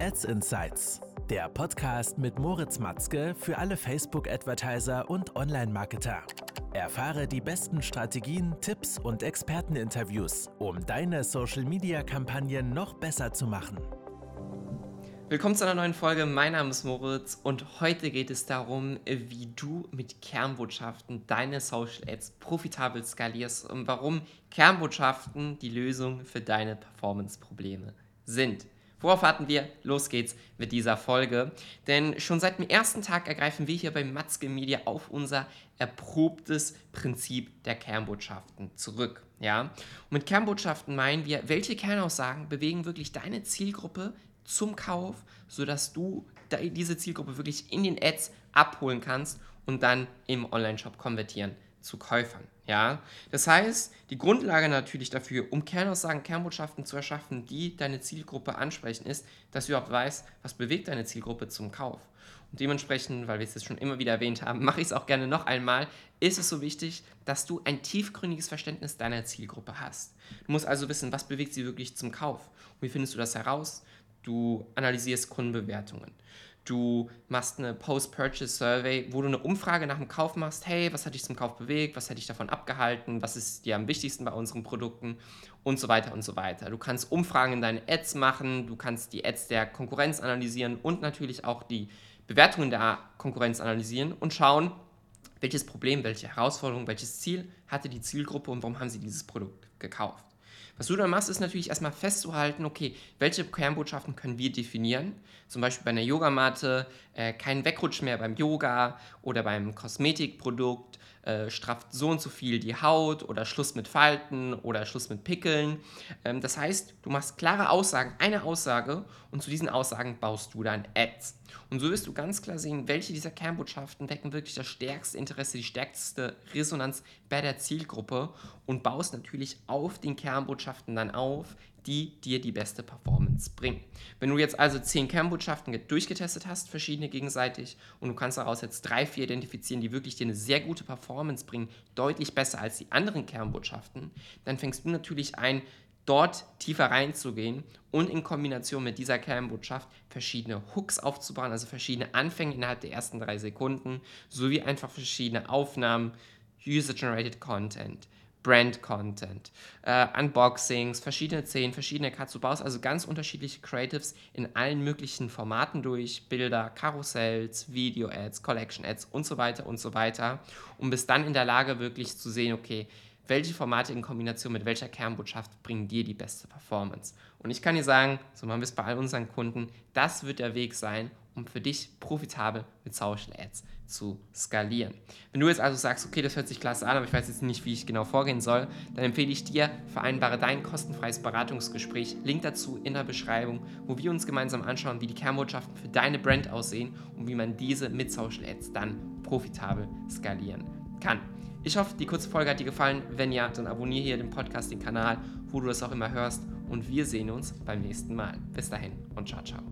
Ads Insights, der Podcast mit Moritz Matzke für alle Facebook-Advertiser und Online-Marketer. Erfahre die besten Strategien, Tipps und Experteninterviews, um deine Social-Media-Kampagnen noch besser zu machen. Willkommen zu einer neuen Folge. Mein Name ist Moritz und heute geht es darum, wie du mit Kernbotschaften deine Social Ads profitabel skalierst und warum Kernbotschaften die Lösung für deine Performance-Probleme sind. Worauf warten wir? Los geht's mit dieser Folge. Denn schon seit dem ersten Tag ergreifen wir hier bei Matzke Media auf unser erprobtes Prinzip der Kernbotschaften zurück. Ja? Und mit Kernbotschaften meinen wir, welche Kernaussagen bewegen wirklich deine Zielgruppe zum Kauf, sodass du diese Zielgruppe wirklich in den Ads abholen kannst und dann im Online-Shop konvertieren zu Käufern. Ja? Das heißt, die Grundlage natürlich dafür, um Kernaussagen, Kernbotschaften zu erschaffen, die deine Zielgruppe ansprechen, ist, dass du überhaupt weißt, was bewegt deine Zielgruppe zum Kauf. Und dementsprechend, weil wir es jetzt schon immer wieder erwähnt haben, mache ich es auch gerne noch einmal, ist es so wichtig, dass du ein tiefgründiges Verständnis deiner Zielgruppe hast. Du musst also wissen, was bewegt sie wirklich zum Kauf. Und wie findest du das heraus? du analysierst Kundenbewertungen. Du machst eine Post-Purchase-Survey, wo du eine Umfrage nach dem Kauf machst. Hey, was hat dich zum Kauf bewegt? Was hat dich davon abgehalten? Was ist dir am wichtigsten bei unseren Produkten? Und so weiter und so weiter. Du kannst Umfragen in deine Ads machen. Du kannst die Ads der Konkurrenz analysieren und natürlich auch die Bewertungen der Konkurrenz analysieren und schauen, welches Problem, welche Herausforderung, welches Ziel hatte die Zielgruppe und warum haben sie dieses Produkt gekauft. Was du dann machst, ist natürlich erstmal festzuhalten, okay, welche Kernbotschaften können wir definieren? Zum Beispiel bei einer Yogamatte, äh, kein Wegrutsch mehr beim Yoga oder beim Kosmetikprodukt, äh, strafft so und so viel die Haut oder Schluss mit Falten oder Schluss mit Pickeln. Ähm, das heißt, du machst klare Aussagen, eine Aussage und zu diesen Aussagen baust du dann Ads. Und so wirst du ganz klar sehen, welche dieser Kernbotschaften decken wirklich das stärkste Interesse, die stärkste Resonanz bei der Zielgruppe und baust natürlich auf den Kernbotschaften dann auf, die dir die beste Performance bringen. Wenn du jetzt also zehn Kernbotschaften durchgetestet hast, verschiedene gegenseitig, und du kannst daraus jetzt drei, vier identifizieren, die wirklich dir eine sehr gute Performance bringen, deutlich besser als die anderen Kernbotschaften, dann fängst du natürlich ein, dort tiefer reinzugehen und in Kombination mit dieser Kernbotschaft verschiedene Hooks aufzubauen, also verschiedene Anfänge innerhalb der ersten drei Sekunden, sowie einfach verschiedene Aufnahmen, User-Generated Content, Brand-Content, äh, Unboxings, verschiedene Szenen, verschiedene Cuts. Du baust also ganz unterschiedliche Creatives in allen möglichen Formaten durch, Bilder, Karussells, Video-Ads, Collection-Ads und so weiter und so weiter, um bis dann in der Lage wirklich zu sehen, okay, welche Formate in Kombination mit welcher Kernbotschaft bringen dir die beste Performance. Und ich kann dir sagen, so machen wir es bei all unseren Kunden, das wird der Weg sein, um für dich profitabel mit Social Ads zu skalieren. Wenn du jetzt also sagst, okay, das hört sich klasse an, aber ich weiß jetzt nicht, wie ich genau vorgehen soll, dann empfehle ich dir, vereinbare dein kostenfreies Beratungsgespräch. Link dazu in der Beschreibung, wo wir uns gemeinsam anschauen, wie die Kernbotschaften für deine Brand aussehen und wie man diese mit Social Ads dann profitabel skalieren kann. Ich hoffe, die kurze Folge hat dir gefallen. Wenn ja, dann abonniere hier den Podcast, den Kanal, wo du das auch immer hörst. Und wir sehen uns beim nächsten Mal. Bis dahin und ciao, ciao.